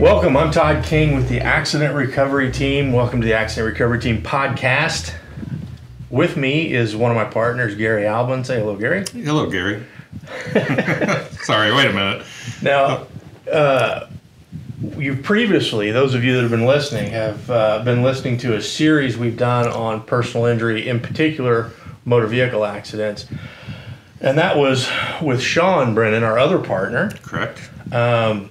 Welcome. I'm Todd King with the Accident Recovery Team. Welcome to the Accident Recovery Team podcast. With me is one of my partners, Gary Albin. Say hello, Gary. Hello, Gary. Sorry, wait a minute. Now, uh, you previously, those of you that have been listening, have uh, been listening to a series we've done on personal injury, in particular motor vehicle accidents. And that was with Sean Brennan, our other partner. Correct. Um,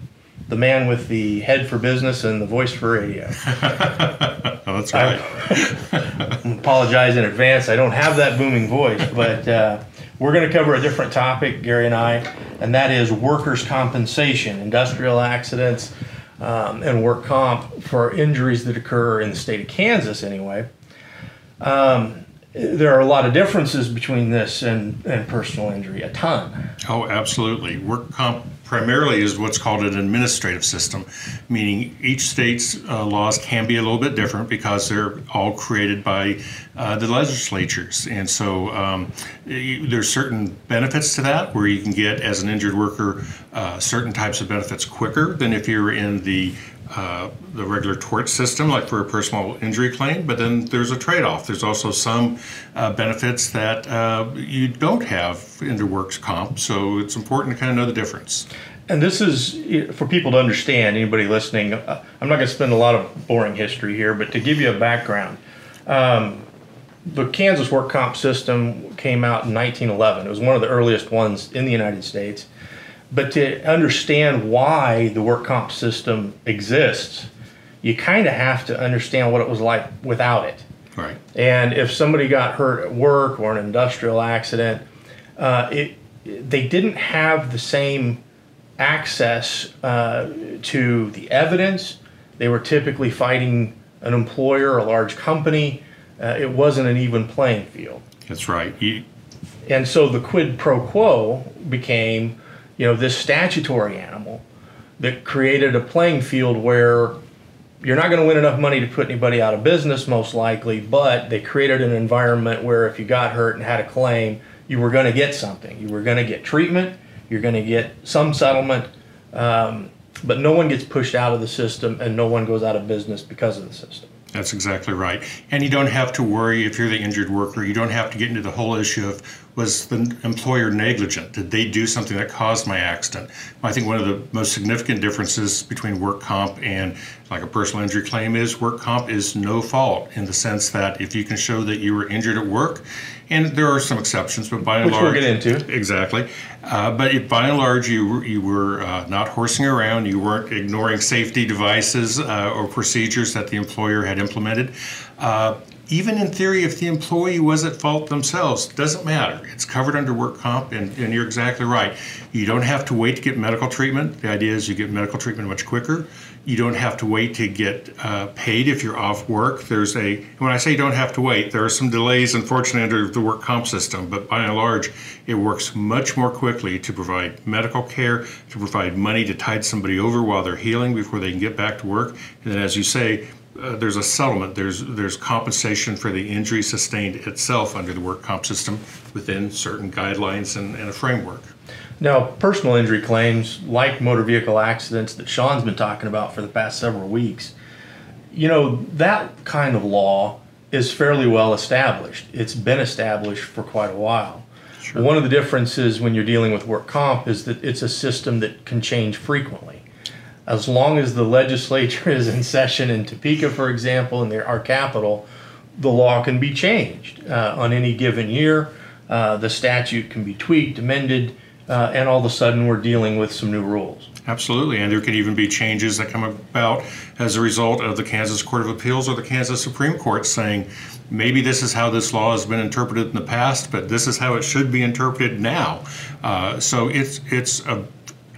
the man with the head for business and the voice for radio. oh, that's right. I apologize in advance. I don't have that booming voice, but uh, we're going to cover a different topic, Gary and I, and that is workers' compensation, industrial accidents, um, and work comp for injuries that occur in the state of Kansas, anyway. Um, there are a lot of differences between this and, and personal injury, a ton. Oh, absolutely. Work comp primarily is what's called an administrative system, meaning each state's uh, laws can be a little bit different because they're all created by uh, the legislatures. And so um, there's certain benefits to that where you can get, as an injured worker, uh, certain types of benefits quicker than if you're in the uh, the regular tort system, like for a personal injury claim, but then there's a trade off. There's also some uh, benefits that uh, you don't have in the works comp, so it's important to kind of know the difference. And this is for people to understand, anybody listening. Uh, I'm not going to spend a lot of boring history here, but to give you a background, um, the Kansas work comp system came out in 1911. It was one of the earliest ones in the United States but to understand why the work comp system exists, you kind of have to understand what it was like without it. Right. And if somebody got hurt at work or an industrial accident, uh, it they didn't have the same access uh, to the evidence. They were typically fighting an employer, a large company. Uh, it wasn't an even playing field. That's right. You... And so the quid pro quo became you know, this statutory animal that created a playing field where you're not going to win enough money to put anybody out of business, most likely, but they created an environment where if you got hurt and had a claim, you were going to get something. You were going to get treatment, you're going to get some settlement, um, but no one gets pushed out of the system and no one goes out of business because of the system. That's exactly right. And you don't have to worry if you're the injured worker. You don't have to get into the whole issue of was the employer negligent? Did they do something that caused my accident? I think one of the most significant differences between work comp and like a personal injury claim is work comp is no fault in the sense that if you can show that you were injured at work, and there are some exceptions, but by and Which large, we'll get into exactly. Uh, but if, by and large, you you were uh, not horsing around, you weren't ignoring safety devices uh, or procedures that the employer had implemented. Uh, even in theory, if the employee was at fault themselves, doesn't matter. It's covered under work comp, and, and you're exactly right. You don't have to wait to get medical treatment. The idea is you get medical treatment much quicker. You don't have to wait to get uh, paid if you're off work. There's a when I say don't have to wait, there are some delays, unfortunately, under the work comp system. But by and large, it works much more quickly to provide medical care, to provide money to tide somebody over while they're healing before they can get back to work. And then, as you say, uh, there's a settlement. There's there's compensation for the injury sustained itself under the work comp system within certain guidelines and, and a framework. Now, personal injury claims, like motor vehicle accidents that Sean's been talking about for the past several weeks, you know, that kind of law is fairly well established. It's been established for quite a while. Sure. One of the differences when you're dealing with work comp is that it's a system that can change frequently. As long as the legislature is in session in Topeka, for example, their, our capital, the law can be changed uh, on any given year. Uh, the statute can be tweaked, amended, uh, and all of a sudden we're dealing with some new rules. Absolutely, and there could even be changes that come about as a result of the Kansas Court of Appeals or the Kansas Supreme Court saying maybe this is how this law has been interpreted in the past, but this is how it should be interpreted now. Uh, so it's it's a,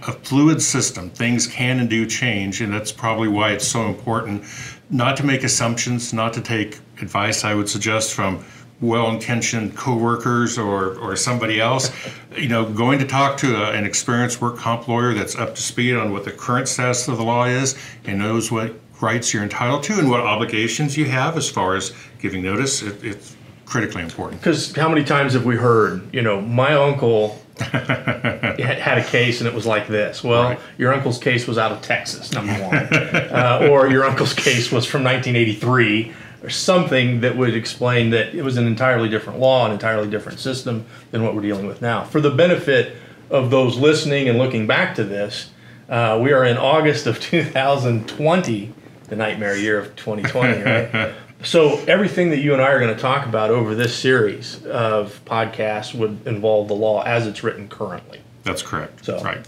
a fluid system. Things can and do change, and that's probably why it's so important not to make assumptions, not to take advice. I would suggest from well-intentioned coworkers or, or somebody else, you know, going to talk to a, an experienced work comp lawyer that's up to speed on what the current status of the law is and knows what rights you're entitled to and what obligations you have as far as giving notice. It, it's critically important. Because how many times have we heard, you know, my uncle had had a case and it was like this. Well, Right. your uncle's case was out of Texas, number one, uh, or your uncle's case was from 1983, or something that would explain that it was an entirely different law, an entirely different system than what we're dealing with now. For the benefit of those listening and looking back to this, uh, we are in August of 2020, the nightmare year of 2020, right? So everything that you and I are going to talk about over this series of podcasts would involve the law as it's written currently. That's correct. So- right.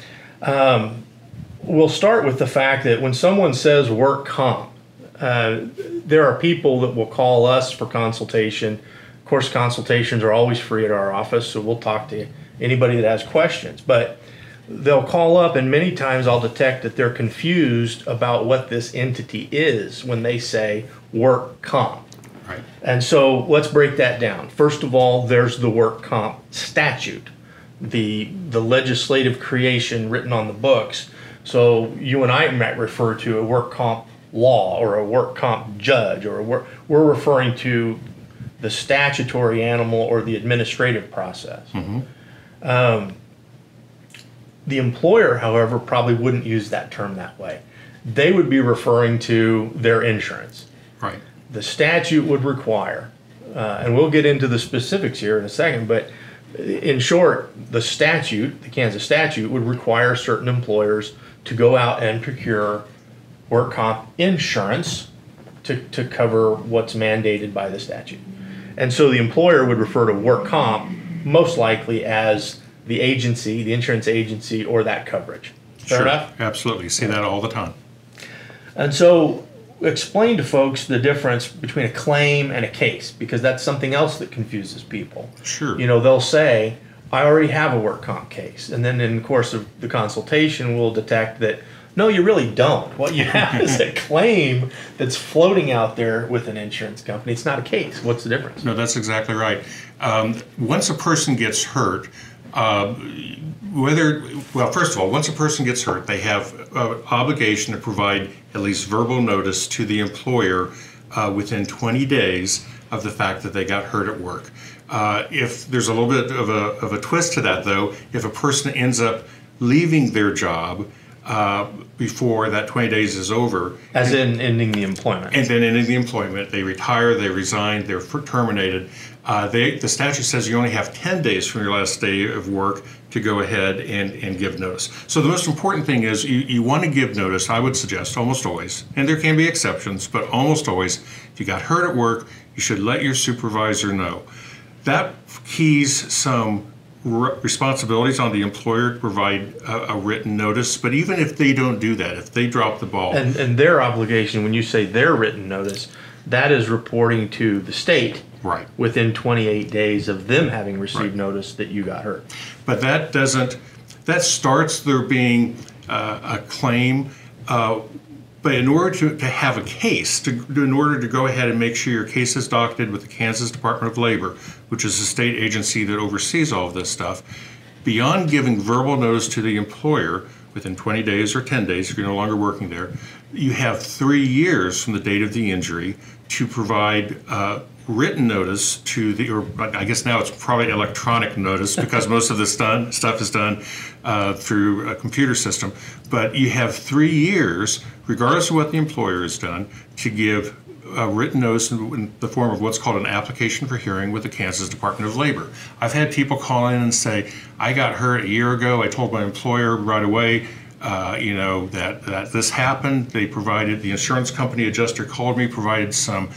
We'll start with the fact that when someone says work comp, uh, there are people that will call us for consultation. Of course, consultations are always free at our office, so we'll talk to anybody that has questions. But they'll call up, and many times I'll detect that they're confused about what this entity is when they say work comp. Right. And so let's break that down. First of all, there's the work comp statute, the the legislative creation written on the books. So you and I might refer to a work comp law or a work comp judge, or a work, we're referring to the statutory animal or the administrative process. Um, the employer, however, probably wouldn't use that term that way. They would be referring to their insurance Right. the statute would require, uh, and we'll get into the specifics here in a second, but in short, the statute, the Kansas statute, would require certain employers to go out and procure work comp insurance to, to cover what's mandated by the statute. And so the employer would refer to work comp most likely as the agency, the insurance agency, or that coverage. Fair Sure. enough? Absolutely. See that all the time. And so explain to folks the difference between a claim and a case because that's something else that confuses people. Sure. You know, they'll say, I already have a work comp case. And then in the course of the consultation, we'll detect that no, you really don't. What you have is a claim that's floating out there with an insurance company. It's not a case. What's the difference? No, that's exactly right. Um, once a person gets hurt, uh, whether well, first of all, once a person gets hurt, they have an obligation to provide at least verbal notice to the employer uh, within 20 days of the fact that they got hurt at work. Uh, if there's a little bit of a, of a twist to that, though, if a person ends up leaving their job uh, before that 20 days is over, As in ending the employment. and then ending the employment, they retire, they resign, they're terminated. Uh, they, the statute says you only have 10 days from your last day of work to go ahead and, and give notice. So the most important thing is you, you want to give notice, I would suggest, almost always, and there can be exceptions, but almost always, if you got hurt at work, you should let your supervisor know. That keys some r- responsibilities on the employer to provide a, a written notice, but even if they don't do that, if they drop the ball, And, and their obligation, when you say their written notice, that is reporting to the state right. within 28 days of them having received Right. notice that you got hurt. But that doesn't, that starts there being uh, a claim. Uh, but in order to, to have a case, to, in order to go ahead and make sure your case is docketed with the Kansas Department of Labor, which is the state agency that oversees all of this stuff, beyond giving verbal notice to the employer within 20 days or 10 days if you're no longer working there, you have three years from the date of the injury to provide uh, written notice to the, or I guess now it's probably electronic notice because most of this done, stuff is done uh, through a computer system. But you have three years, regardless of what the employer has done, to give a written notice in, the form of what's called an application for hearing with the Kansas Department of Labor. I've had people call in and say, I got hurt a year ago. I told my employer right away, uh, you know, that, that this happened. They provided, the insurance company adjuster called me, provided some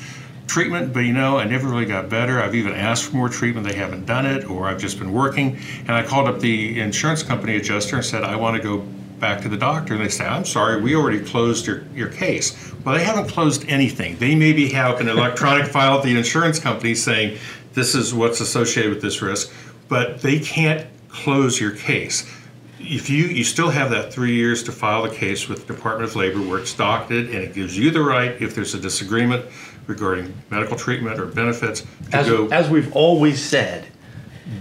treatment, but you know, I never really got better. I've even asked for more treatment. They haven't done it, or I've just been working. And I called up the insurance company adjuster and said, I want to go back to the doctor. And they say, I'm sorry, we already closed your, your case. Well, they haven't closed anything. They maybe have an electronic file at the insurance company saying, this is what's associated with this risk, but they can't close your case if you you still have that three years to file the case with the Department of Labor where it's docketed and it gives you the right if there's a disagreement regarding medical treatment or benefits As, go as we've always said,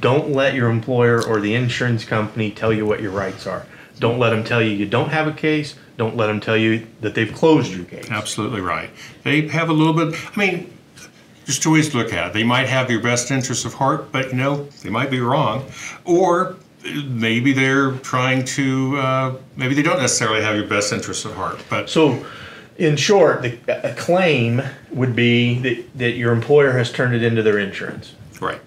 don't let your employer or the insurance company tell you what your rights are. Don't let them tell you you don't have a case. Don't let them tell you that they've closed your case. absolutely right. They have a little bit. I mean. There's two ways to look at it. They might have your best interests of heart, but you know they might be wrong, or maybe they're trying to, uh, maybe they don't necessarily have your best interests at heart. But So, in short, the, a claim would be that, that your employer has turned it into their insurance. right,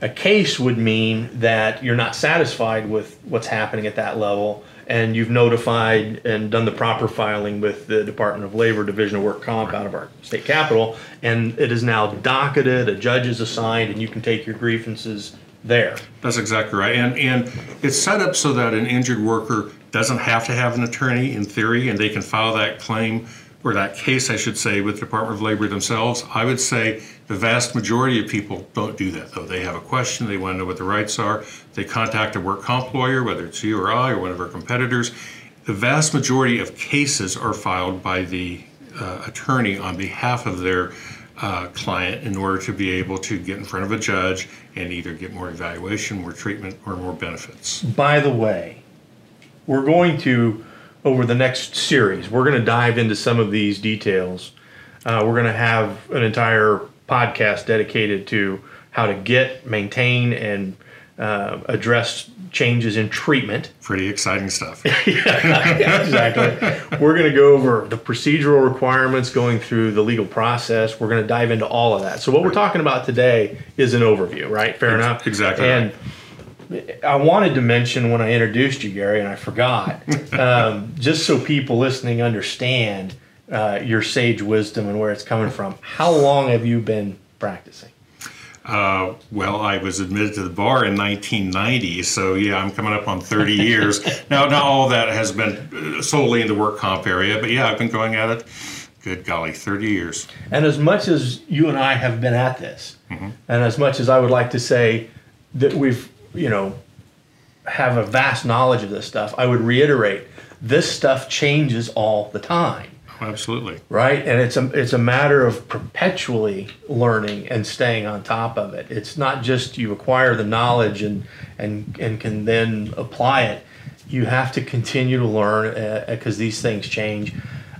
A case would mean that you're not satisfied with what's happening at that level and you've notified and done the proper filing with the Department of Labor Division of Work Comp out of our state capital and it is now docketed, a judge is assigned, and you can take your grievances there. that's exactly right. And and it's set up so that an injured worker doesn't have to have an attorney in theory, and they can file that claim or that case, I should say, with the Department of Labor themselves. I would say the vast majority of people don't do that, though. They have a question, they want to know what the rights are. They contact a work comp lawyer, whether it's you or I or one of our competitors. The vast majority of cases are filed by the uh, attorney on behalf of their uh, client in order to be able to get in front of a judge and either get more evaluation, more treatment, or more benefits. By the way, we're going to, over the next series, we're going to dive into some of these details. Uh, we're going to have an entire podcast dedicated to how to get, maintain, and uh, address changes in treatment. Pretty exciting stuff. Yeah, exactly. We're going to go over the procedural requirements going through the legal process. We're going to dive into all of that. So, what we're talking about today is an overview, right? Fair enough? exactly And I wanted to mention when I introduced you, Gary, and I forgot, um, just so people listening understand uh, your sage wisdom and where it's coming from. How long have you been practicing? Uh, well, I was admitted to the bar in 1990, so yeah, I'm coming up on 30 years. now, not all that has been uh, solely in the work comp area, but yeah, I've been going at it, good golly, 30 years. And as much as you and I have been at this, and as much as I would like to say that we've, you know, have a vast knowledge of this stuff, I would reiterate this stuff changes all the time, Absolutely. right? And it's a it's a matter of perpetually learning and staying on top of it. It's not just you acquire the knowledge and and and can then apply it. You have to continue to learn uh, because these things change.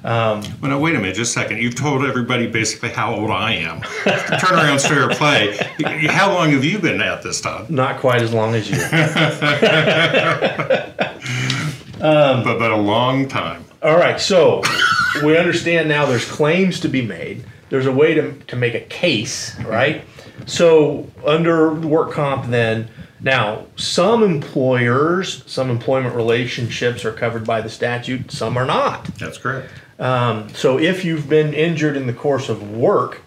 Um, well, now, wait a minute, just a second. You've told everybody basically how old I am. Turn around, fair play. How long have you been at this, Todd? Not quite as long as you. Um, but, but a long time. All right, so we understand now there's claims to be made. There's a way to, to make a case, right? So under work comp, then now some employers, some employment relationships are covered by the statute, some are not. That's correct. Um, so if you've been injured in the course of work,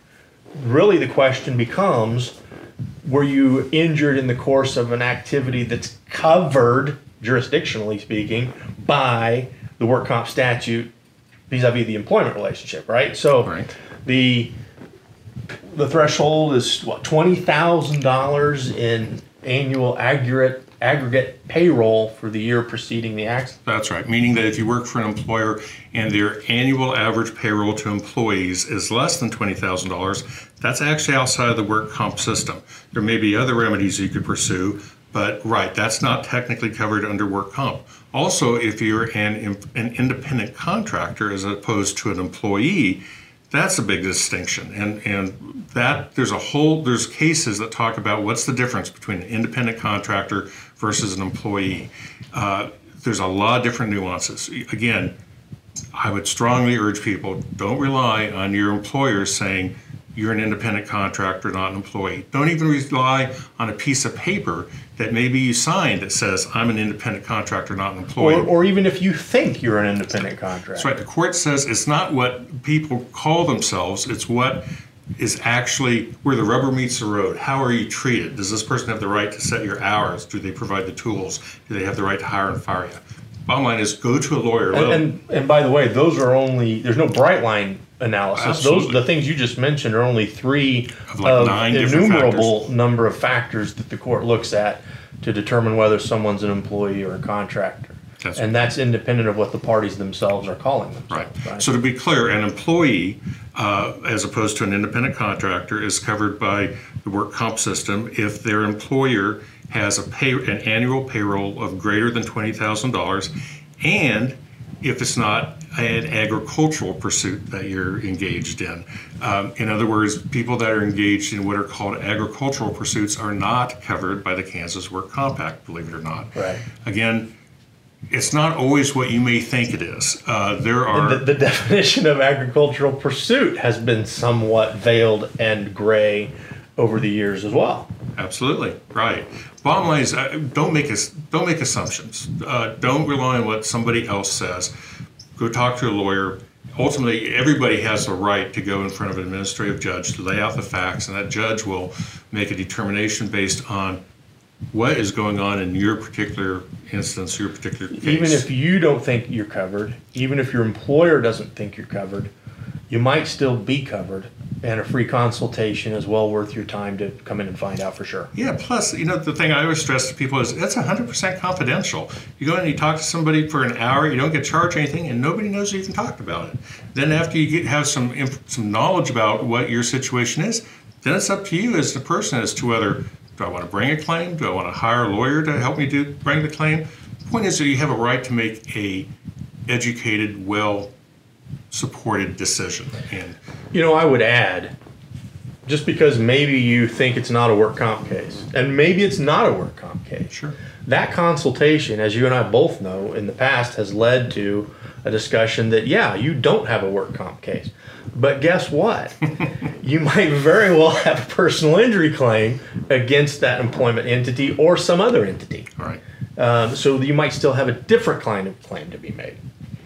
really the question becomes were you injured in the course of an activity that's covered, jurisdictionally speaking, by the work comp statute vis-a-vis the employment relationship, right? So Right. the the threshold is what twenty thousand dollars in annual aggregate aggregate payroll for the year preceding the accident. That's right, meaning that if you work for an employer and their annual average payroll to employees is less than $20,000, that's actually outside of the work comp system. There may be other remedies you could pursue, but right, that's not technically covered under work comp. Also, if you're an, an independent contractor as opposed to an employee, that's a big distinction. And, and that there's a whole, there's cases that talk about what's the difference between an independent contractor versus an employee. Uh, there's a lot of different nuances. Again, I would strongly urge people don't rely on your employer saying you're an independent contractor, not an employee. Don't even rely on a piece of paper that maybe you signed that says I'm an independent contractor, not an employee. Or, or even if you think you're an independent contractor. That's right. The court says it's not what people call themselves, it's what is actually where the rubber meets the road. How are you treated? Does this person have the right to set your hours? Do they provide the tools? Do they have the right to hire and fire you? Bottom line is go to a lawyer. And, and and by the way, those are only there's no bright line analysis. Those the things you just mentioned are only three Of like nine innumerable number of factors that the court looks at to determine whether someone's an employee or a contractor. That's and that's independent of what the parties themselves are calling them. Right. themselves. So to be clear, an employee, uh, as opposed to an independent contractor, is covered by the work comp system if their employer has a pay, an annual payroll of greater than twenty thousand dollars, and if it's not an agricultural pursuit that you're engaged in. Um, in other words, people that are engaged in what are called agricultural pursuits are not covered by the Kansas Work Comp Act, believe it or not. Right. Again, it's not always what you may think it is. Uh, there are. The, the definition of agricultural pursuit has been somewhat veiled and gray over the years as well. Absolutely right. Bottom line is, uh, don't make us don't make assumptions. Uh, don't rely on what somebody else says. Go talk to a lawyer. Ultimately, everybody has the right to go in front of an administrative judge to lay out the facts, and that judge will make a determination based on what is going on in your particular instance, your particular case. Even if you don't think you're covered, even if your employer doesn't think you're covered, you might still be covered and a free consultation is well worth your time to come in and find out for sure. Yeah, plus, you know, the thing I always stress to people is that's 100% confidential. You go in and you talk to somebody for an hour, you don't get charged anything, and nobody knows you even talked about it. Then, after you get have some some knowledge about what your situation is, then it's up to you as the person as to whether do I want to bring a claim? Do I want to hire a lawyer to help me do bring the claim? The point is that you have a right to make a educated, well supported decision. And you know, I would add, just because maybe you think it's not a work comp case, and maybe it's not a work comp case. Sure. That consultation, as you and I both know, in the past has led to a discussion that yeah, you don't have a work comp case. But guess what? you might very well have a personal injury claim against that employment entity or some other entity. Right. Um, so you might still have a different kind of claim to be made.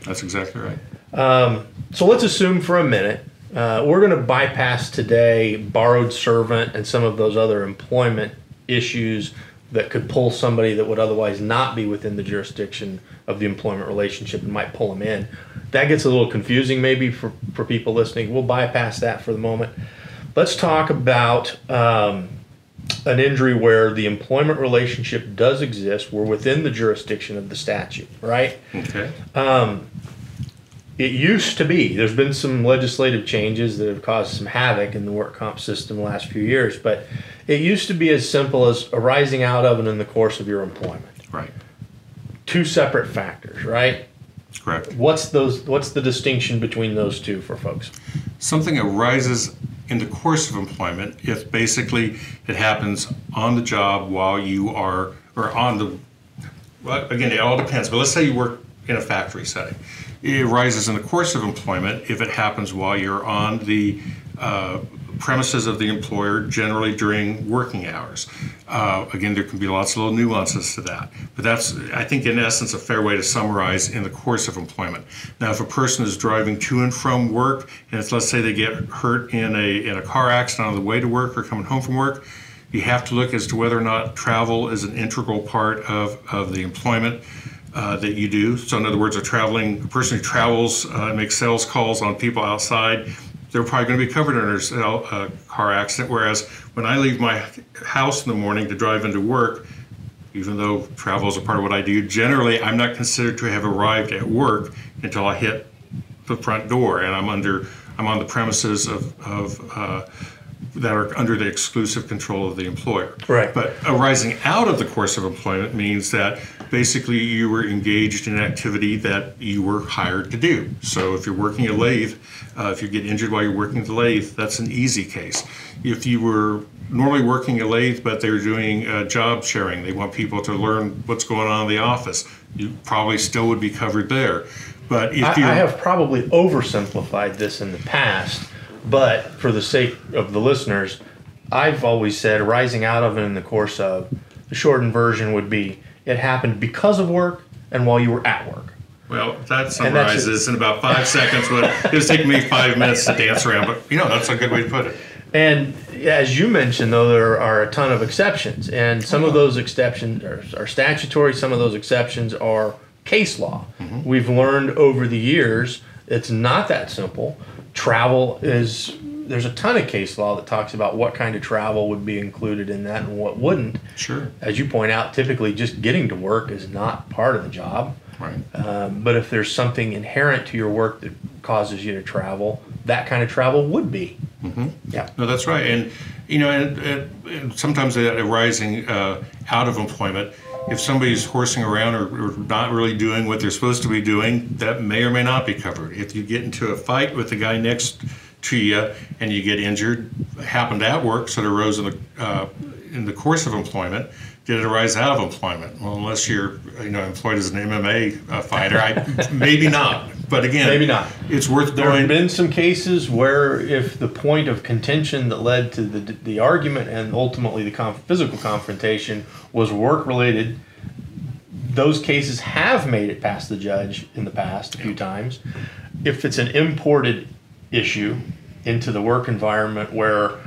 That's exactly right. Um, so let's assume for a minute uh, we're going to bypass today borrowed servant and some of those other employment issues that could pull somebody that would otherwise not be within the jurisdiction of the employment relationship and might pull them in. That gets a little confusing maybe for, for people listening. We'll bypass that for the moment. Let's talk about um, an injury where the employment relationship does exist. We're within the jurisdiction of the statute, right? Okay. Um, it used to be, there's been some legislative changes that have caused some havoc in the work comp system the last few years, but it used to be as simple as arising out of and in the course of your employment. Right. Two separate factors, right? Correct. What's those what's the distinction between those two for folks? Something arises in the course of employment if basically it happens on the job while you are or on the well, again it all depends but let's say you work in a factory setting it arises in the course of employment if it happens while you're on the uh, premises of the employer, generally during working hours. Uh, again, there can be lots of little nuances to that, but that's, I think, in essence, a fair way to summarize in the course of employment. Now, if a person is driving to and from work, and let's say they get hurt in a in a car accident on the way to work or coming home from work, you have to look as to whether or not travel is an integral part of, of the employment. Uh, that you do. So, in other words, a traveling a person who travels uh, makes sales calls on people outside, they're probably going to be covered under a car accident. Whereas when I leave my house in the morning to drive into work, even though travel is a part of what I do, generally I'm not considered to have arrived at work until I hit the front door and I'm under I'm on the premises of, of uh, that are under the exclusive control of the employer. Right. But arising out of the course of employment means that basically you were engaged in an activity that you were hired to do. So if you're working a lathe, uh, if you get injured while you're working the lathe, that's an easy case. If you were normally working a lathe, but they're doing uh, job sharing, they want people to learn what's going on in the office, you probably still would be covered there. But if I, I have probably oversimplified this in the past, but for the sake of the listeners, I've always said rising out of and in the course of. The shortened version would be it happened because of work and while you were at work. Well, that summarizes in about five seconds what it was taking me five minutes to dance around, but you know, that's a good way to put it. And as you mentioned, though, there are a ton of exceptions, and some of those exceptions are, are statutory, some of those exceptions are case law. Mm-hmm. We've learned over the years it's not that simple. Travel is there's a ton of case law that talks about what kind of travel would be included in that and what wouldn't. Sure. As you point out, typically just getting to work is not part of the job. Right. Um, but if there's something inherent to your work that causes you to travel, that kind of travel would be. Mm-hmm. Yeah. No, that's right. And you know, and, and, sometimes that arising uh, out of employment if somebody's horsing around or, or not really doing what they're supposed to be doing, that may or may not be covered. If you get into a fight with the guy next to you and you get injured, happened at work, so it arose in the uh, in the course of employment. Did it arise out of employment? Well, unless you're you know employed as an MMA uh, fighter, I, maybe not. But again, Maybe not. It's worth doing. There have been some cases where if the point of contention that led to the, the argument and ultimately the conf- physical confrontation was work related, those cases have made it past the judge in the past a few times. If it's an imported issue into the work environment where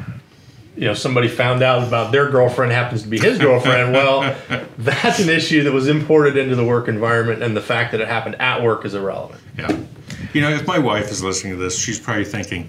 you know somebody found out about their girlfriend happens to be his girlfriend well that's an issue that was imported into the work environment and the fact that it happened at work is irrelevant Yeah. You know, if my wife is listening to this, she's probably thinking,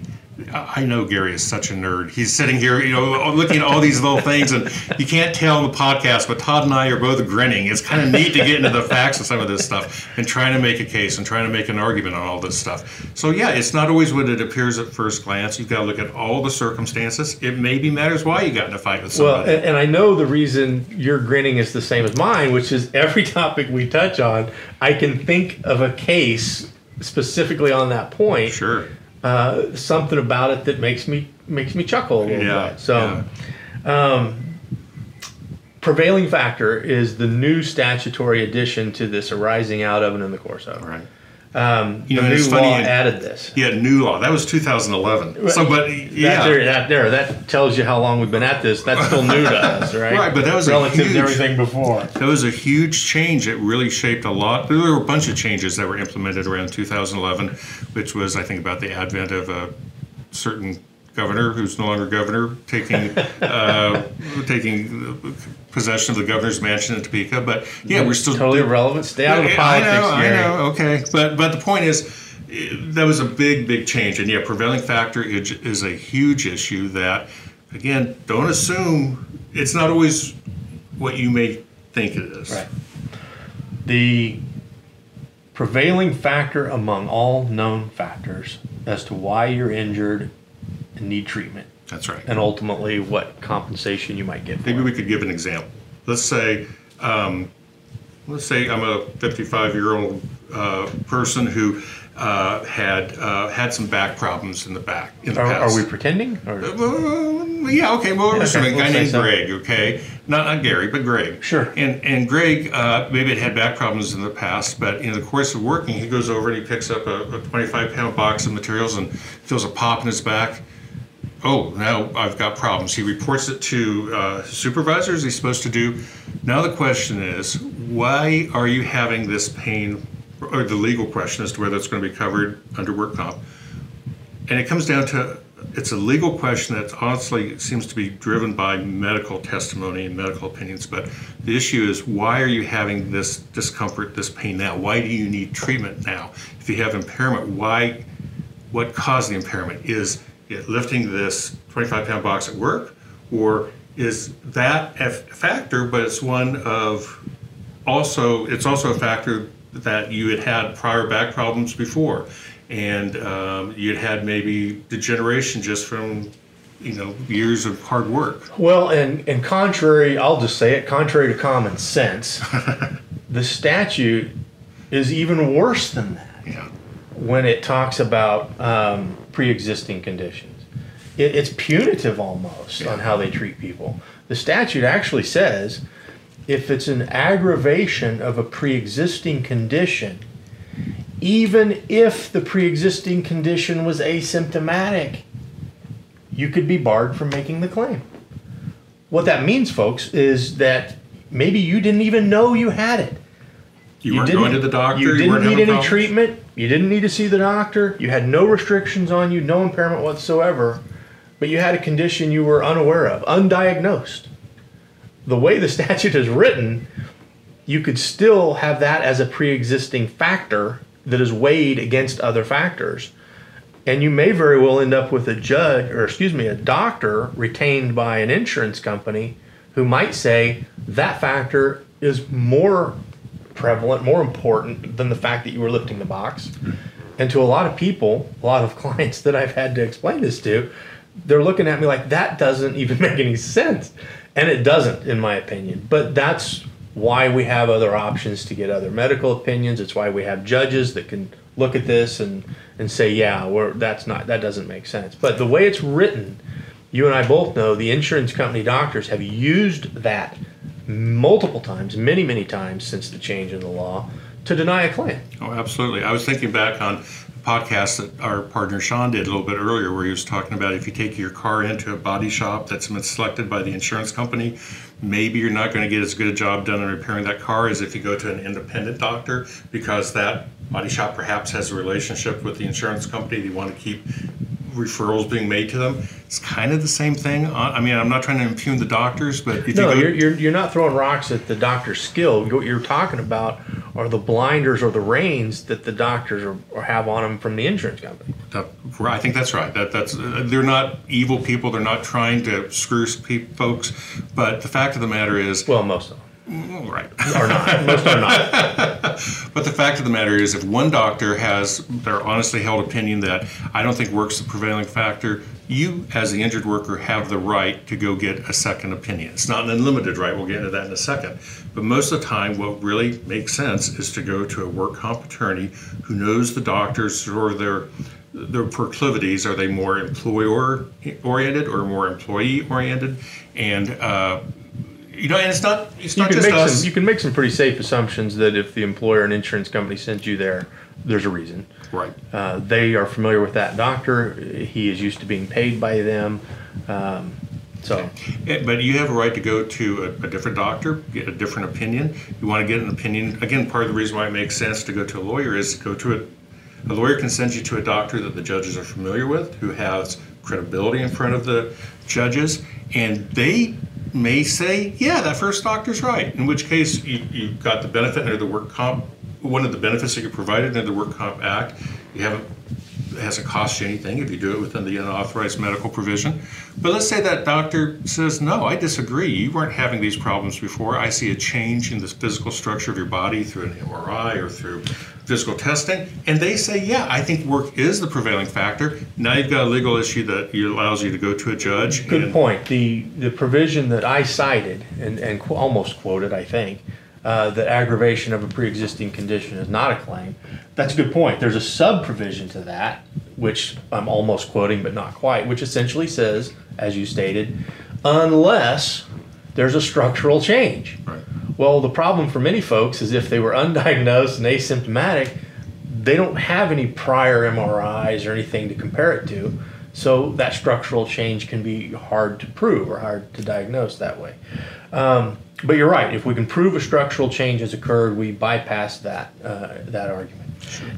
I know Gary is such a nerd. He's sitting here, you know, looking at all these little things, and you can't tell in the podcast, but Todd and I are both grinning. It's kind of neat to get into the facts of some of this stuff and trying to make a case and trying to make an argument on all this stuff. So, yeah, it's not always what it appears at first glance. You've got to look at all the circumstances. It maybe matters why you got in a fight with Well, somebody. and, and I know the reason you're grinning is the same as mine, which is every topic we touch on, I can think of a case specifically on that point. sure. Uh, something about it that makes me makes me chuckle a little Yeah. bit. So, um, prevailing factor is the new statutory addition to this arising out of and in the course of. Right. Um, You know, new funny, law added this. Yeah, new law. That was 2011. So, but yeah. That there, that there, that tells you how long we've been at this. That's still new to us, right? Right, but that was a relative huge- to everything before. That was a huge change. It really shaped a lot. There were a bunch of changes that were implemented around 2011, which was, I think, about the advent of a certain governor who's no longer governor taking uh, taking possession of the governor's mansion in Topeka. But yeah, mm-hmm. we're still Totally irrelevant. Stay out of the I politics, know, I know. Okay, but but the point is, that was a big, big change, and yeah, prevailing factor is, is a huge issue. That again, don't assume it's not always what you may think it is. Right. The prevailing factor among all known factors as to why you're injured and need treatment, That's right. and ultimately what compensation you might get Maybe we could give an example. Let's say, um, let's say I'm a 55 year old uh, person who uh, had uh, had some back problems in the back in the Are, are we pretending? Or? Uh, yeah, okay. Well, we're assuming a guy named so. Greg. Okay, not not Gary, but Greg. Sure. And and Greg, uh, maybe it had back problems in the past, but in the course of working, he goes over and he picks up a, a 25 pound box of materials and feels a pop in his back. Oh, now I've got problems. He reports it to uh, supervisors. He's supposed to do. Now the question is, why are you having this pain? Or the legal question as to whether it's going to be covered under work comp. And it comes down to it's a legal question that honestly seems to be driven by medical testimony and medical opinions. But the issue is why are you having this discomfort, this pain now? Why do you need treatment now? If you have impairment, why? What caused the impairment? Is lifting this 25 pound box at work, or is that a factor? But it's one of also it's also a factor that you had had prior back problems before. And um, you'd had maybe degeneration just from you know years of hard work. Well, and, and contrary, I'll just say it, contrary to common sense, the statute is even worse than that. Yeah when it talks about um, pre-existing conditions. It, it's punitive almost on how they treat people. The statute actually says if it's an aggravation of a pre-existing condition, even if the pre-existing condition was asymptomatic, you could be barred from making the claim. What that means, folks, is that maybe you didn't even know you had it. You, weren't going to the doctor You didn't weren't need any problems? treatment. You didn't need to see the doctor. You had no restrictions on you, no impairment whatsoever. But you had a condition you were unaware of, undiagnosed. The way the statute is written, you could still have that as a pre existing factor that is weighed against other factors. And you may very well end up with a judge, or excuse me, a doctor retained by an insurance company who might say that factor is more prevalent, more important than the fact that you were lifting the box. And to a lot of people, a lot of clients that I've had to explain this to, they're looking at me like that doesn't even make any sense. And it doesn't, in my opinion. But that's why we have other options to get other medical opinions. It's why we have judges that can look at this and, and say, yeah, we're, that's not that doesn't make sense. But the way it's written, you and I both know the insurance company doctors have used that multiple times, many, many times since the change in the law to deny a claim. Oh, absolutely. I was thinking back on the podcast that our partner Sean did a little bit earlier, where he was talking about if you take your car into a body shop that's been selected by the insurance company, maybe you're not going to get as good a job done in repairing that car as if you go to an independent doctor because that body shop perhaps has a relationship with the insurance company. They want to keep referrals being made to them. It's kind of the same thing. I mean, I'm not trying to impugn the doctors, but No, you go, you're, you're, you're not throwing rocks at the doctor's skill. What you're talking about are the blinders or the reins that the doctors are, or have on them from the insurance company. that, I think that's right. That that's uh, they're not evil people. They're not trying to screw pe- folks. But the fact of the matter is, Well, most of them right. Or not. most are not. But the fact of the matter is, if one doctor has their honestly held opinion that I don't think works the prevailing factor, you, as the injured worker, have the right to go get a second opinion. It's not an unlimited right. We'll get into that in a second. But most of the time, what really makes sense is to go to a work comp attorney who knows the doctors or their their proclivities. Are they more employer oriented or more employee oriented? And uh, you know, and it's not it's You not can just make us. some. You can make some pretty safe assumptions that if the employer and insurance company sent you there, there's a reason. right. Uh, they are familiar with that doctor. He is used to being paid by them. Um, so Eh, But you have a right to go to a, a different doctor, get a different opinion. You want to get an opinion. Again, part of the reason why it makes sense to go to a lawyer is to go to a. A lawyer can send you to a doctor that the judges are familiar with, who has credibility in front of the judges, and they may say, "Yeah, that first doctor's right." In which case, you you got the benefit under the work comp. One of the benefits that you're provided under the Work Comp Act, you haven't it hasn't cost you anything if you do it within the unauthorized medical provision. But let's say that doctor says, no, I disagree. You weren't having these problems before. I see a change in the physical structure of your body through an MRI or through physical testing. And they say, yeah, I think work is the prevailing factor. Now you've got a legal issue that allows you to go to a judge. good point. The the provision that I cited and and qu- almost quoted, I think, uh, that aggravation of a pre-existing condition is not a claim. That's a good point. There's a sub provision to that, which I'm almost quoting but not quite, which essentially says, as you stated, unless there's a structural change. Right. Well, the problem for many folks is if they were undiagnosed and asymptomatic, they don't have any prior MRIs or anything to compare it to. So that structural change can be hard to prove or hard to diagnose that way. Um, but you're right. If we can prove a structural change has occurred, we bypass that uh, that argument.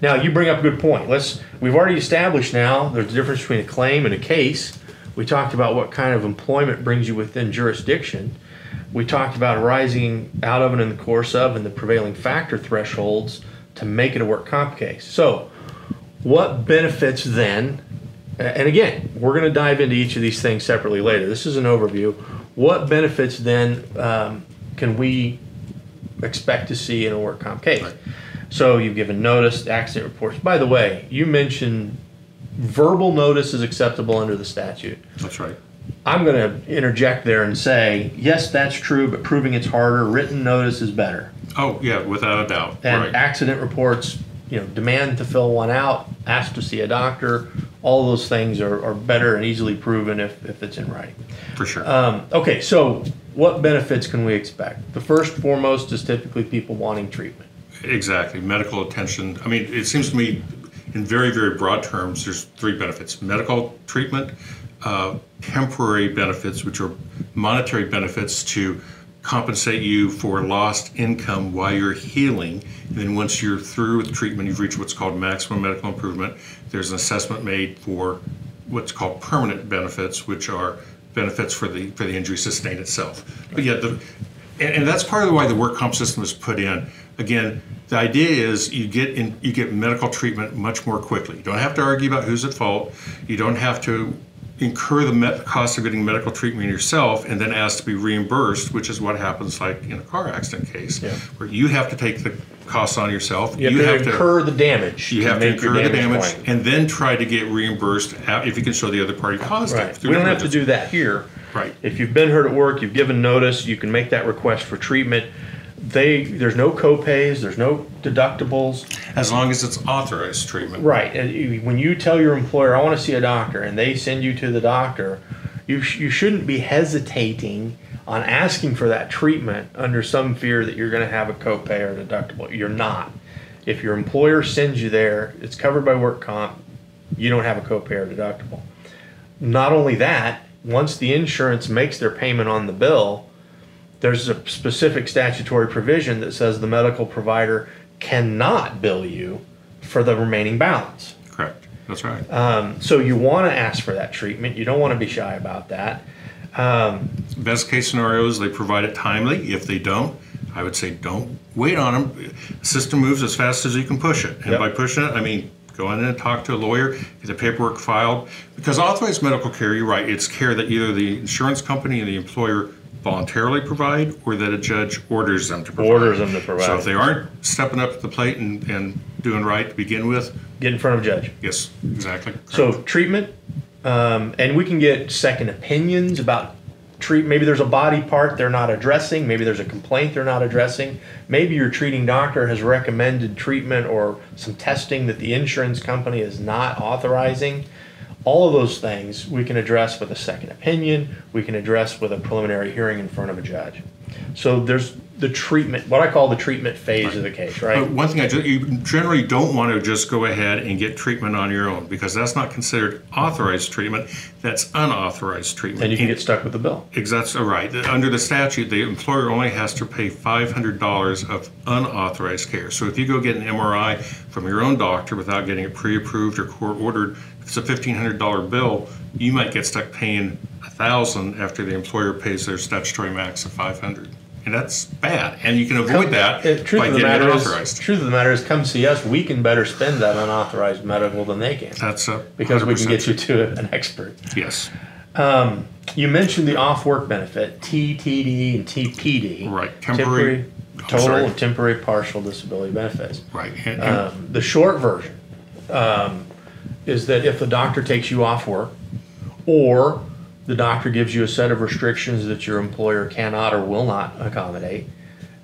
Now you bring up a good point. Let's. We've already established now there's a difference between a claim and a case. We talked about what kind of employment brings you within jurisdiction. We talked about arising out of and in the course of and the prevailing factor thresholds to make it a work comp case. So, what benefits then? And again, we're going to dive into each of these things separately later. This is an overview. What benefits then um, can we expect to see in a work comp case? So you've given notice, accident reports. By the way, you mentioned verbal notice is acceptable under the statute. That's right. I'm going to interject there and say, yes, that's true, but proving it's harder. Written notice is better. Oh, yeah, without a doubt. And right. accident reports, you know, demand to fill one out, ask to see a doctor, all those things are, are better and easily proven if, if it's in writing. For sure. Um, okay, so what benefits can we expect? The first foremost is typically people wanting treatment. Exactly. Medical attention. I mean, it seems to me, in very, very broad terms, there's three benefits medical treatment, uh, temporary benefits, which are monetary benefits to compensate you for lost income while you're healing. And then once you're through with treatment, you've reached what's called maximum medical improvement. There's an assessment made for what's called permanent benefits, which are benefits for the for the injury sustained itself. But yeah, the and, and that's part of why the work comp system was put in. Again, the idea is you get in, you get medical treatment much more quickly. You don't have to argue about who's at fault. You don't have to incur the met- cost of getting medical treatment yourself and then ask to be reimbursed, which is what happens like in a car accident case, Yeah. where you have to take the costs on yourself. You have, to, incur the damage. you have to incur the damage claim. and then try to get reimbursed if you can show the other party caused it. Right. through We don't have to do that here. Right. If you've been hurt at work, you've given notice, you can make that request for treatment. They there's no copays, there's no deductibles. As long as it's authorized treatment. Right. And when you tell your employer, I want to see a doctor, and they send you to the doctor, you, sh- you shouldn't be hesitating on asking for that treatment under some fear that you're going to have a copay or deductible. You're not. If your employer sends you there, it's covered by work comp, you don't have a copay or deductible. Not only that, once the insurance makes their payment on the bill, there's a specific statutory provision that says the medical provider cannot bill you for the remaining balance. Correct. That's right. Um, so you want to ask for that treatment. You don't want to be shy about that. Um, Best case scenario is they provide it timely. If they don't, I would say don't wait on them. System moves as fast as you can push it. And Yep. by pushing it, I mean go in and talk to a lawyer, get the paperwork filed. Because authorized medical care, you're right, it's care that either the insurance company and the employer voluntarily provide or that a judge orders them to provide. Orders them to provide. So if they aren't stepping up to the plate and, and doing right to begin with, get in front of a judge. yes, exactly. So treatment, um, and we can get second opinions about treat. Maybe there's a body part they're not addressing. Maybe there's a complaint they're not addressing. Maybe your treating doctor has recommended treatment or some testing that the insurance company is not authorizing. All of those things we can address with a second opinion. We can address with a preliminary hearing in front of a judge. So there's the treatment, what I call the treatment phase of the case, right? But one thing I ju- you generally don't want to just go ahead and get treatment on your own because that's not considered authorized treatment. That's unauthorized treatment. and you can get stuck with the bill. Exactly right. Under the statute, the employer only has to pay $500 of unauthorized care. So if you go get an MRI from your own doctor without getting it pre-approved or court-ordered, if it's a $1,500 bill, you might get stuck paying 1000 after the employer pays their statutory max of 500 and that's bad. And you can avoid that Uh, truth by of the getting it matter is, authorized. truth of the matter is, come see us. We can better spend that unauthorized medical than they can That's a because we can get you to an expert. Yes, You mentioned the off work benefit, TTD and TPD. Right, temporary- I'm total and temporary partial disability benefits. right. And- and- Um, the short version um, is that if the doctor takes you off work, or the doctor gives you a set of restrictions that your employer cannot or will not accommodate,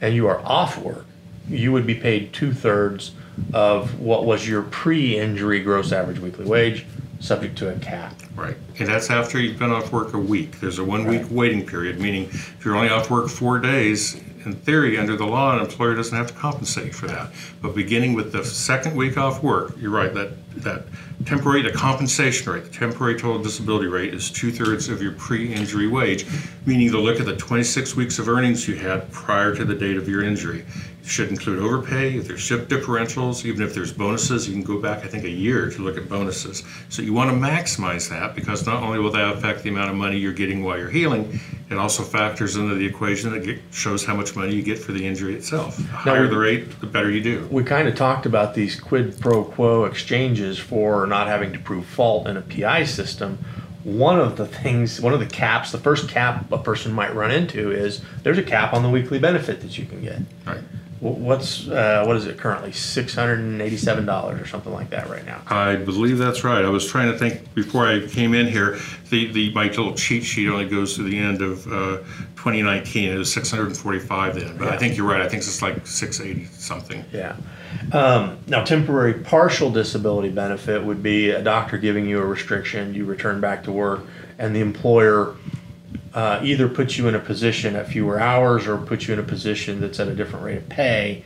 and you are off work, you would be paid two thirds of what was your pre injury gross average weekly wage, subject to a cap. Right, and that's after you've been off work a week. There's a one-week Right. waiting period, meaning if you're only off work four days, in theory, under the law, an employer doesn't have to compensate for that. But beginning with the second week off work, you're right, that, that temporary, the compensation rate, the temporary total disability rate is two-thirds of your pre-injury wage, meaning they'll look at the 26 weeks of earnings you had prior to the date of your injury. Should include overpay, if there's shift differentials, even if there's bonuses, you can go back, I think, a year to look at bonuses. So you want to maximize that because not only will that affect the amount of money you're getting while you're healing, it also factors into the equation that shows how much money you get for the injury itself. The higher the rate, the better you do. We kind of talked about these quid pro quo exchanges for not having to prove fault in a PI system. One of the things, one of the caps, the first cap a person might run into is there's a cap on the weekly benefit that you can get. Right. Wh- What's uh, what is it currently? Six hundred and eighty-seven dollars or something like that right now. I believe that's right. I was trying to think before I came in here. The the my little cheat sheet only goes to the end of uh, 2019. It was 645 then, but I think you're right. I think it's like 680 something. Yeah. Um, now, temporary partial disability benefit would be a doctor giving you a restriction, you return back to work, and the employer uh, either put you in a position at fewer hours or put you in a position that's at a different rate of pay.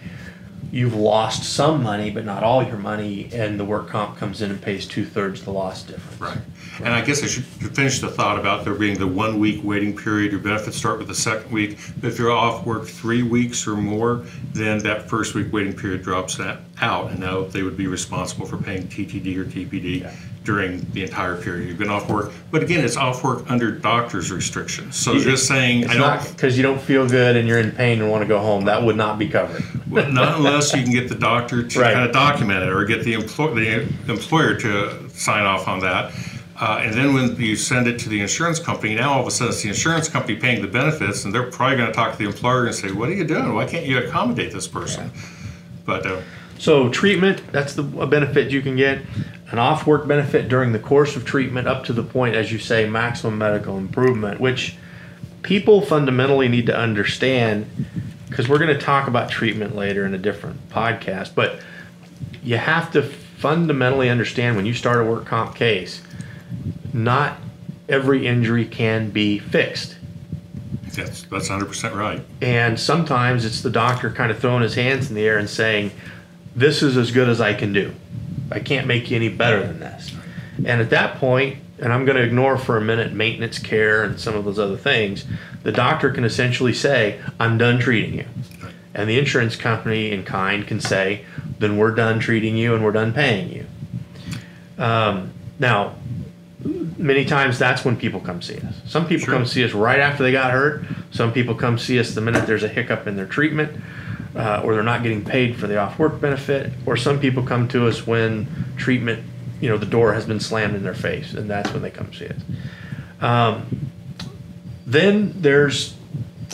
You've lost some money, but not all your money, and the work comp comes in and pays two thirds the loss difference. Right. And I guess I should finish the thought about there being the one week waiting period. Your benefits start with the second week. But if you're off work three weeks or more, then that first week waiting period drops that out. And now they would be responsible for paying TTD or TPD Yeah. During the entire period you've been off work. But again, it's off work under doctor's restrictions. So It- just saying, It's I don't, because you don't feel good and you're in pain and want to go home. That would not be covered. Well, not unless you can get the doctor to Right. kind of document it or get the, employ- the employer to sign off on that. Uh, and then when you send it to the insurance company, now all of a sudden it's the insurance company paying the benefits, and they're probably going to talk to the employer and say, "What are you doing? Why can't you accommodate this person?" But uh, So treatment, that's the a benefit you can get. An off work benefit during the course of treatment up to the point, as you say, maximum medical improvement, which people fundamentally need to understand. because we're going to talk about treatment later in a different podcast, but you have to fundamentally understand when you start a work comp case, not every injury can be fixed. That's that's 100% right. And sometimes it's the doctor kind of throwing his hands in the air and saying, This is as good as I can do. I can't make you any better than this. And at that point, and I'm going to ignore for a minute maintenance care and some of those other things, the doctor can essentially say, I'm done treating you. And the insurance company in kind can say, then we're done treating you and we're done paying you. Um, now, many times that's when people come see us. Some people Sure. come see us right after they got hurt. Some people come see us the minute there's a hiccup in their treatment, uh, or they're not getting paid for the off work benefit. Or some people come to us when treatment, you know, the door has been slammed in their face, and that's when they come see us. Um, then there's,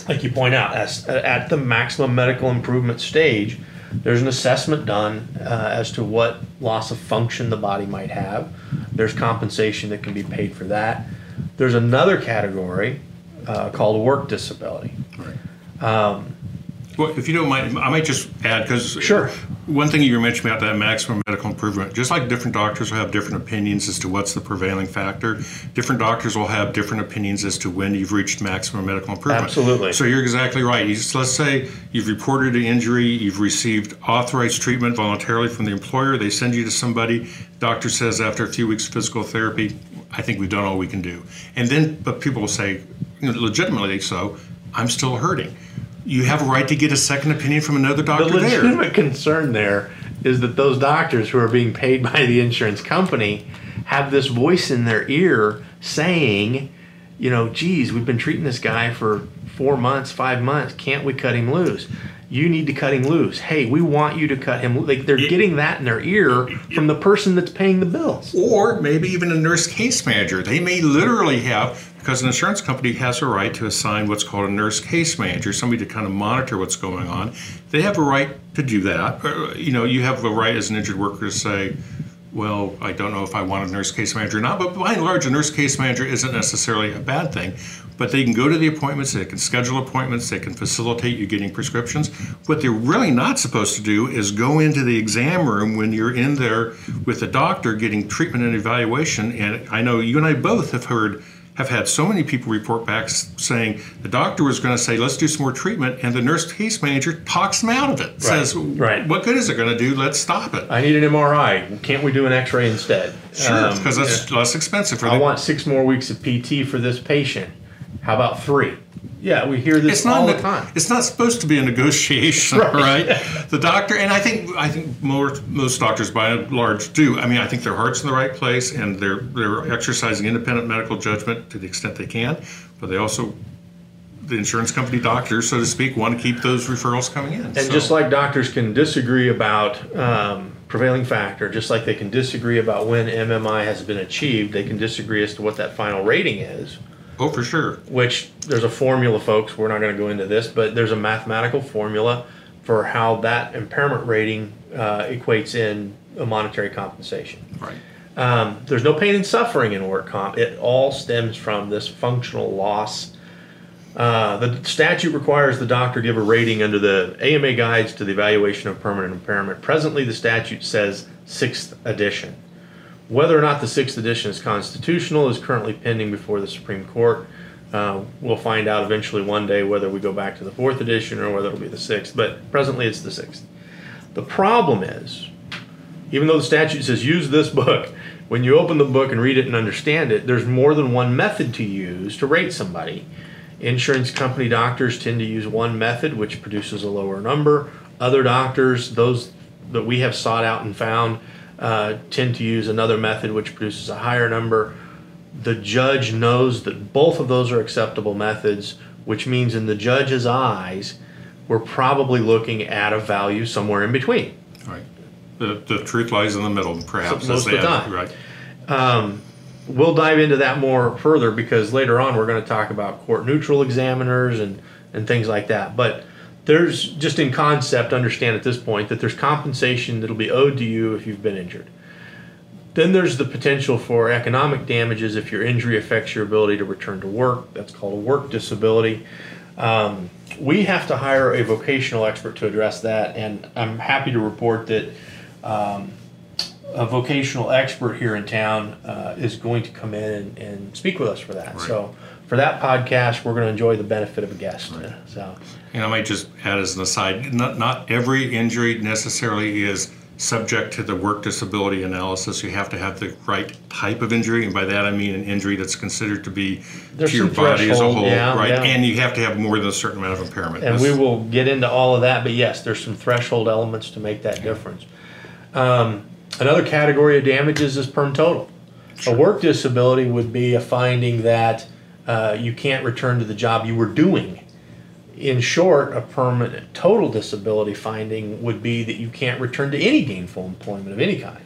like you point out, as, at the maximum medical improvement stage, there's an assessment done uh, as to what loss of function the body might have. There's compensation that can be paid for that. There's another category uh, called work disability. Well, if you don't mind, I might just add because Sure. One thing you were mentioning about that maximum medical improvement, just like different doctors will have different opinions as to what's the prevailing factor, different doctors will have different opinions as to when you've reached maximum medical improvement. Absolutely. So you're exactly right. You just- let's say you've reported an injury, you've received authorized treatment voluntarily from the employer. They send you to somebody. Doctor says after a few weeks of physical therapy, I think we've done all we can do. And then, but people will say, legitimately so, I'm still hurting. You have a right to get a second opinion from another The doctor there. legitimate concern there is that those doctors who are being paid by the insurance company have this voice in their ear saying, you know, geez, we've been treating this guy for four months, five months. Can't we cut him loose? You need to cut him loose. Hey, we want you to cut him. loose. Like they're getting that in their ear from the person that's paying the bills. or maybe even a nurse case manager. They may literally have, because an insurance company has a right to assign what's called a nurse case manager, somebody to kind of monitor what's going on. They have a right to do that. Uh, You know, you have a right as an injured worker to say, well, I don't know if I want a nurse case manager or not, but by and large, a nurse case manager isn't necessarily a bad thing. But they can go to the appointments, they can schedule appointments, they can facilitate you getting prescriptions. What they're really not supposed to do is go into the exam room when you're in there with the doctor getting treatment and evaluation. And I know you and I both have heard, have had so many people report back saying the doctor was going to say, let's do some more treatment, and the nurse case manager talks them out of it. Says, right. what good is it going to do? Let's stop it. I need an MRI. Can't we do an X-ray instead? Sure, Um, because that's less expensive for I the want six more weeks of PT for this patient. How about three? Yeah, we hear this it's not all the time. It's not supposed to be a negotiation, Right. right? The doctor, and I think I think most most doctors by and large do. I mean, I think their heart's in the right place, and they're they're exercising independent medical judgment to the extent they can. But they also, the insurance company doctors, so to speak, want to keep those referrals coming in. And just like doctors can disagree about um, prevailing factor, just like they can disagree about when MMI has been achieved, they can disagree as to what that final rating is. Oh, for sure, Which there's a formula, folks. We're not going to go into this, but there's a mathematical formula for how that impairment rating uh, equates in a monetary compensation. right. Um, there's no pain and suffering in work comp. It all stems from this functional loss. Uh, the statute requires the doctor give a rating under the AMA guides to the evaluation of permanent impairment. Presently, the statute says sixth edition. Whether or not the sixth edition is constitutional is currently pending before the Supreme Court. Uh, we'll find out eventually one day whether we go back to the fourth edition or whether it'll be the sixth, but presently it's the sixth. The problem is, even though the statute says use this book, when you open the book and read it and understand it, there's more than one method to use to rate somebody. Insurance company doctors tend to use one method, which produces a lower number. Other doctors, those that we have sought out and found, uh, tend to use another method, which produces a higher number. The judge knows that both of those are acceptable methods, which means in the judge's eyes, we're probably looking at a value somewhere in between. Right. The, the truth lies in the middle, perhaps. Most of the time. Right. we'll dive into that more further because later on we're going to talk about court neutral examiners and and things like that but there's just in concept understand at this point that there's compensation that'll be owed to you if you've been injured. Then there's the potential for economic damages if your injury affects your ability to return to work. That's called a work disability. Um, we have to hire a vocational expert to address that, and I'm happy to report that um, a vocational expert here in town uh, is going to come in and, and speak with us for that. So for that podcast, we're going to enjoy the benefit of a guest. So And I might just add as an aside, not, not every injury necessarily is subject to the work disability analysis. You have to have the right type of injury, and by that I mean an injury that's considered to be There's to your body as a whole, yeah, right? yeah. And you have to have more than a certain amount of impairment. and This- we will get into all of that. But yes, there's some threshold elements to make that difference. Um, another category of damages is perm total. A work disability would be a finding that uh, you can't return to the job you were doing. In short, a permanent total disability finding would be that you can't return to any gainful employment of any kind.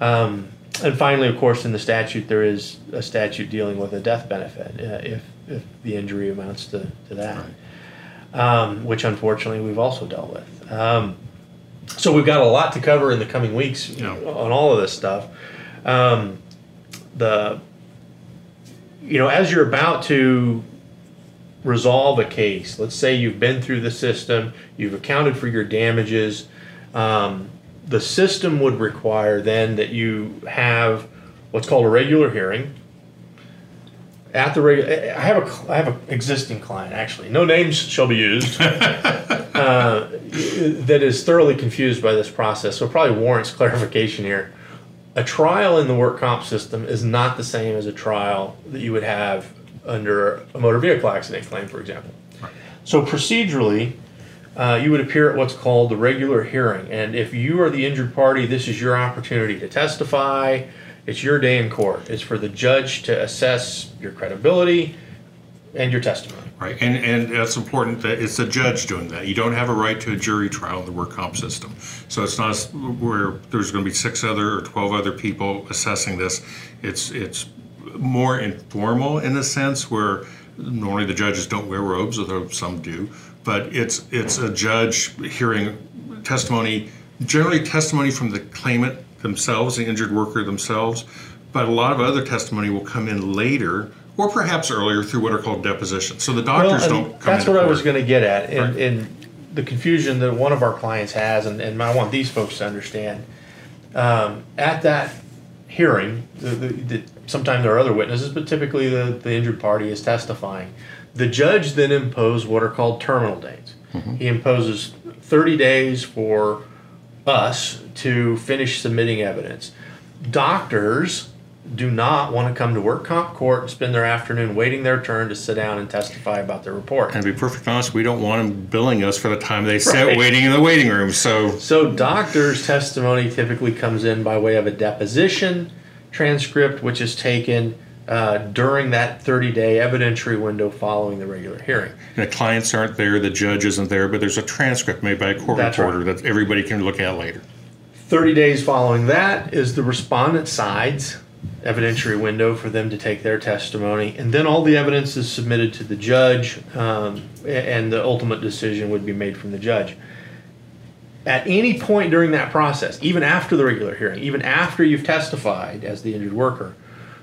Um, and finally, of course, in the statute, there is a statute dealing with a death benefit uh, if, if the injury amounts to, to that, um, which unfortunately we've also dealt with. Um, so we've got a lot to cover in the coming weeks Yeah. on all of this stuff. Um, the you know as you're about to resolve a case. Let's say you've been through the system you've accounted for your damages. Um, the system would require then that you have what's called a regular hearing. At the reg- I have a I have an existing client actually. No names shall be used. Uh, that is thoroughly confused by this process so it probably warrants clarification here. A trial in the work comp system is not the same as a trial that you would have under a motor vehicle accident claim, for example. So procedurally, uh, you would appear at what's called the regular hearing, and if you are the injured party, this is your opportunity to testify. It's your day in court. It's for the judge to assess your credibility and your testimony. Right, and, and that's important that it's the judge doing that. You don't have a right to a jury trial in the work comp system. So it's not where there's going to be six other or 12 other people assessing this. It's, it's more informal in a sense where normally the judges don't wear robes, although some do. But it's, it's a judge hearing testimony, generally testimony from the claimant themselves, the injured worker themselves. But a lot of other testimony will come in later or perhaps earlier through what are called depositions. So the doctors and don't come That's what I was going to get at, and, Right. and the confusion that one of our clients has, and, and I want these folks to understand. Um, at that hearing, the, the, the, sometimes there are other witnesses, but typically the, the injured party is testifying. The judge then imposed what are called terminal dates. Mm-hmm. He imposes 30 days for us to finish submitting evidence. Doctors do not want to come to work comp court and spend their afternoon waiting their turn to sit down and testify about their report. And to be perfectly honest, we don't want them billing us for the time they sit Right. waiting in the waiting room. So So doctors' testimony typically comes in by way of a deposition transcript, which is taken uh, during that 30-day evidentiary window following the regular hearing. the clients aren't there, the judge isn't there, but there's a transcript made by a court That's reporter right. that everybody can look at later. 30 days following that is the respondent side's evidentiary window for them to take their testimony, and then all the evidence is submitted to the judge, um, and the ultimate decision would be made from the judge. At any point during that process, even after the regular hearing, even after you've testified as the injured worker,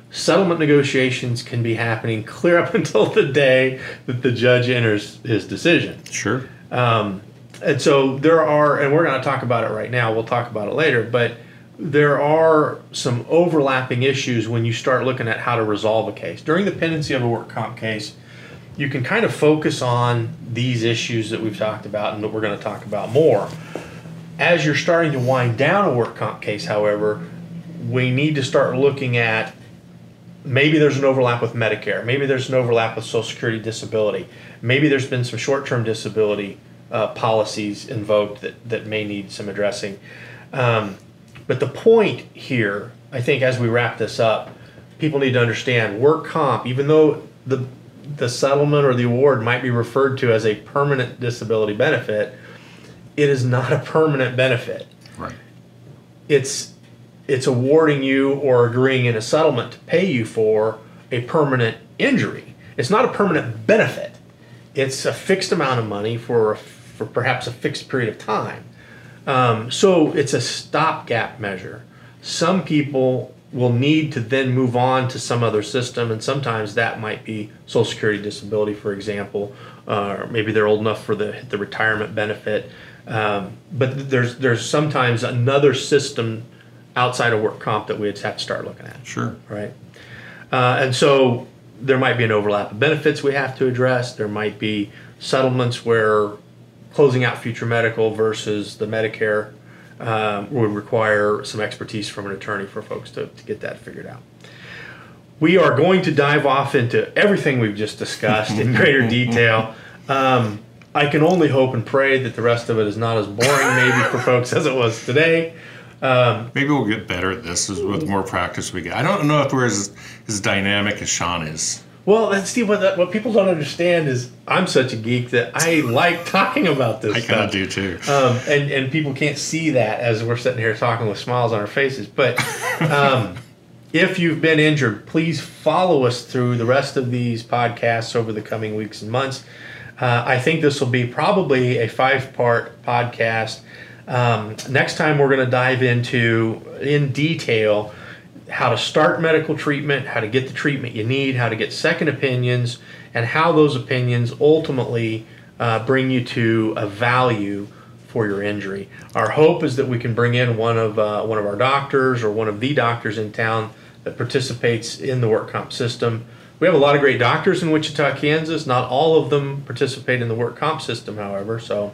settlement negotiations can be happening clear up until the day that the judge enters his decision. Sure. Um, and so there are, and we're going to talk about it right now. We'll talk about it later, but there are some overlapping issues when you start looking at how to resolve a case. During the pendency of a work comp case, you can kind of focus on these issues that we've talked about and that we're going to talk about more. As you're starting to wind down a work comp case, however, we need to start looking at maybe there's an overlap with Medicare, maybe there's an overlap with Social Security disability, maybe there's been some short term disability uh, policies invoked that, that may need some addressing. Um, but the point here, I think, as we wrap this up, people need to understand work comp, even though the the settlement or the award might be referred to as a permanent disability benefit, it is not a permanent benefit Right. it's it's awarding you or agreeing in a settlement to pay you for a permanent injury. It's not a permanent benefit. It's a fixed amount of money for for perhaps a fixed period of time. Um, so it's a stopgap measure. Some people will need to then move on to some other system, and sometimes that might be Social Security disability, for example, uh, or maybe they're old enough for the the retirement benefit. Um, but there's there's sometimes another system outside of work comp that we have to start looking at. Sure. Right. Uh, and so there might be an overlap of benefits we have to address. There might be settlements where closing out future medical versus the Medicare um, would require some expertise from an attorney for folks to, to get that figured out. We are going to dive off into everything we've just discussed in greater detail. Um, I can only hope and pray that the rest of it is not as boring, maybe, for folks as it was today. Um, Maybe we'll get better at this with more practice we get. I don't know if we're as, as dynamic as Sean is. Well, and Steve, what, what people don't understand is I'm such a geek that I like talking about this. I kind of do too. Um, and and people can't see that as we're sitting here talking with smiles on our faces. But um, if you've been injured, please follow us through the rest of these podcasts over the coming weeks and months. Uh, I think this will be probably a five part podcast. Um, next time, we're going to dive into in detail how to start medical treatment, how to get the treatment you need, how to get second opinions, and how those opinions ultimately uh, bring you to a value for your injury. Our hope is that we can bring in one of uh, one of our doctors or one of the doctors in town that participates in the work comp system. We have a lot of great doctors in Wichita, Kansas. Not all of them participate in the work comp system, however. So,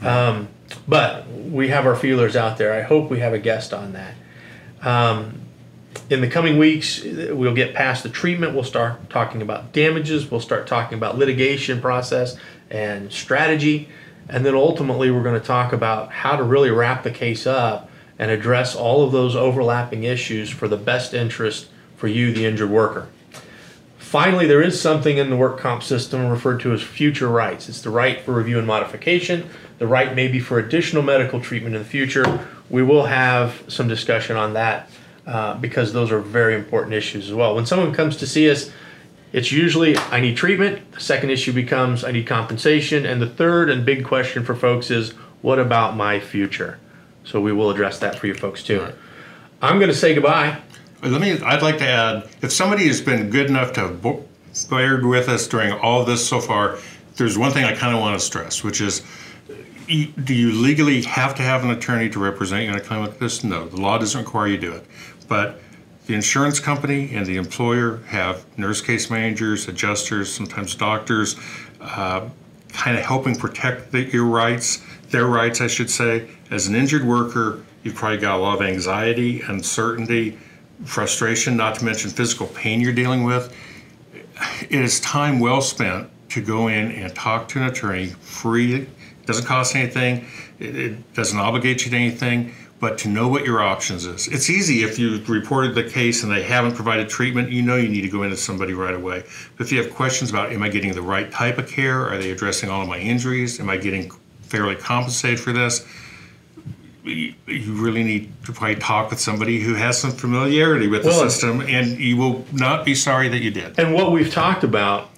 um, but we have our feelers out there. I hope we have a guest on that. Um, in the coming weeks, we'll get past the treatment. We'll start talking about damages. We'll start talking about litigation process and strategy. And then ultimately, we're going to talk about how to really wrap the case up and address all of those overlapping issues for the best interest for you, the injured worker. Finally, there is something in the work comp system referred to as future rights. It's the right for review and modification, the right maybe for additional medical treatment in the future. We will have some discussion on that uh, because those are very important issues as well. When someone comes to see us, it's usually I need treatment. The second issue becomes I need compensation. And the third and big question for folks is what about my future? So we will address that for you folks too. Right. I'm going to say goodbye. Let me. I'd like to add, if somebody has been good enough to have with us during all this so far, there's one thing I kind of want to stress, which is, do you legally have to have an attorney to represent you in a claim like this? No, the law doesn't require you to do it. But the insurance company and the employer have nurse case managers, adjusters, sometimes doctors, uh, kind of helping protect the, your rights, their rights, I should say. As an injured worker, you've probably got a lot of anxiety, uncertainty, frustration, not to mention physical pain you're dealing with. It is time well spent to go in and talk to an attorney free. It doesn't cost anything. It, it doesn't obligate you to anything but to know what your options is. It's easy if you've reported the case and they haven't provided treatment, you know you need to go into somebody right away. But if you have questions about am I getting the right type of care? Are they addressing all of my injuries? Am I getting fairly compensated for this? You really need to probably talk with somebody who has some familiarity with the well, system, and you will not be sorry that you did. And what we've talked about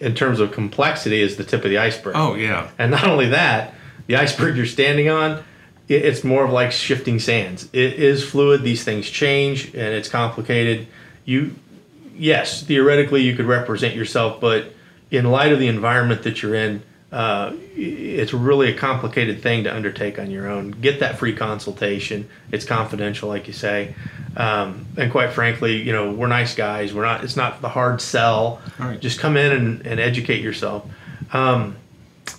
in terms of complexity is the tip of the iceberg. Oh, yeah. And not only that, the iceberg you're standing on it's more of like shifting sands. It is fluid. These things change, and it's complicated. You, yes, theoretically you could represent yourself, but in light of the environment that you're in, uh, it's really a complicated thing to undertake on your own. Get that free consultation. It's confidential, like you say, um, and quite frankly, you know we're nice guys. We're not. It's not the hard sell. Right. Just come in and, and educate yourself. Um,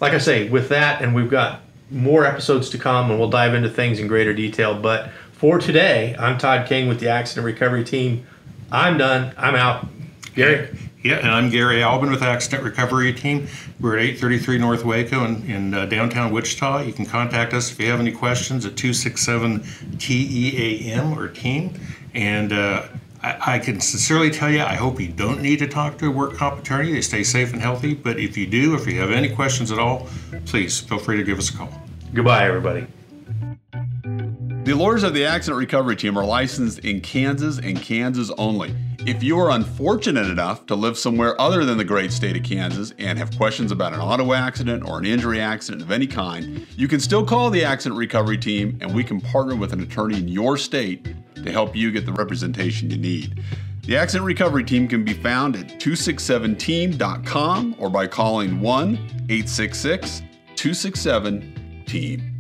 like I say, with that, and we've got more episodes to come, and we'll dive into things in greater detail. But for today, I'm Todd King with the Accident Recovery Team. I'm done. I'm out. Gary? Yeah, and I'm Gary Albin with Accident Recovery Team. We're at 833 North Waco in, in uh, downtown Wichita. You can contact us if you have any questions at 267 TEAM or team. And uh, I, I, can sincerely tell you, I hope you don't need to talk to a work comp attorney. They stay safe and healthy. But if you do, if you have any questions at all, please feel free to give us a call. Goodbye, everybody. The lawyers of the Accident Recovery Team are licensed in Kansas and Kansas only. If you are unfortunate enough to live somewhere other than the great state of Kansas and have questions about an auto accident or an injury accident of any kind, you can still call the Accident Recovery Team and we can partner with an attorney in your state to help you get the representation you need. The Accident Recovery Team can be found at 267team.com or by calling 1 866 267 TEAM.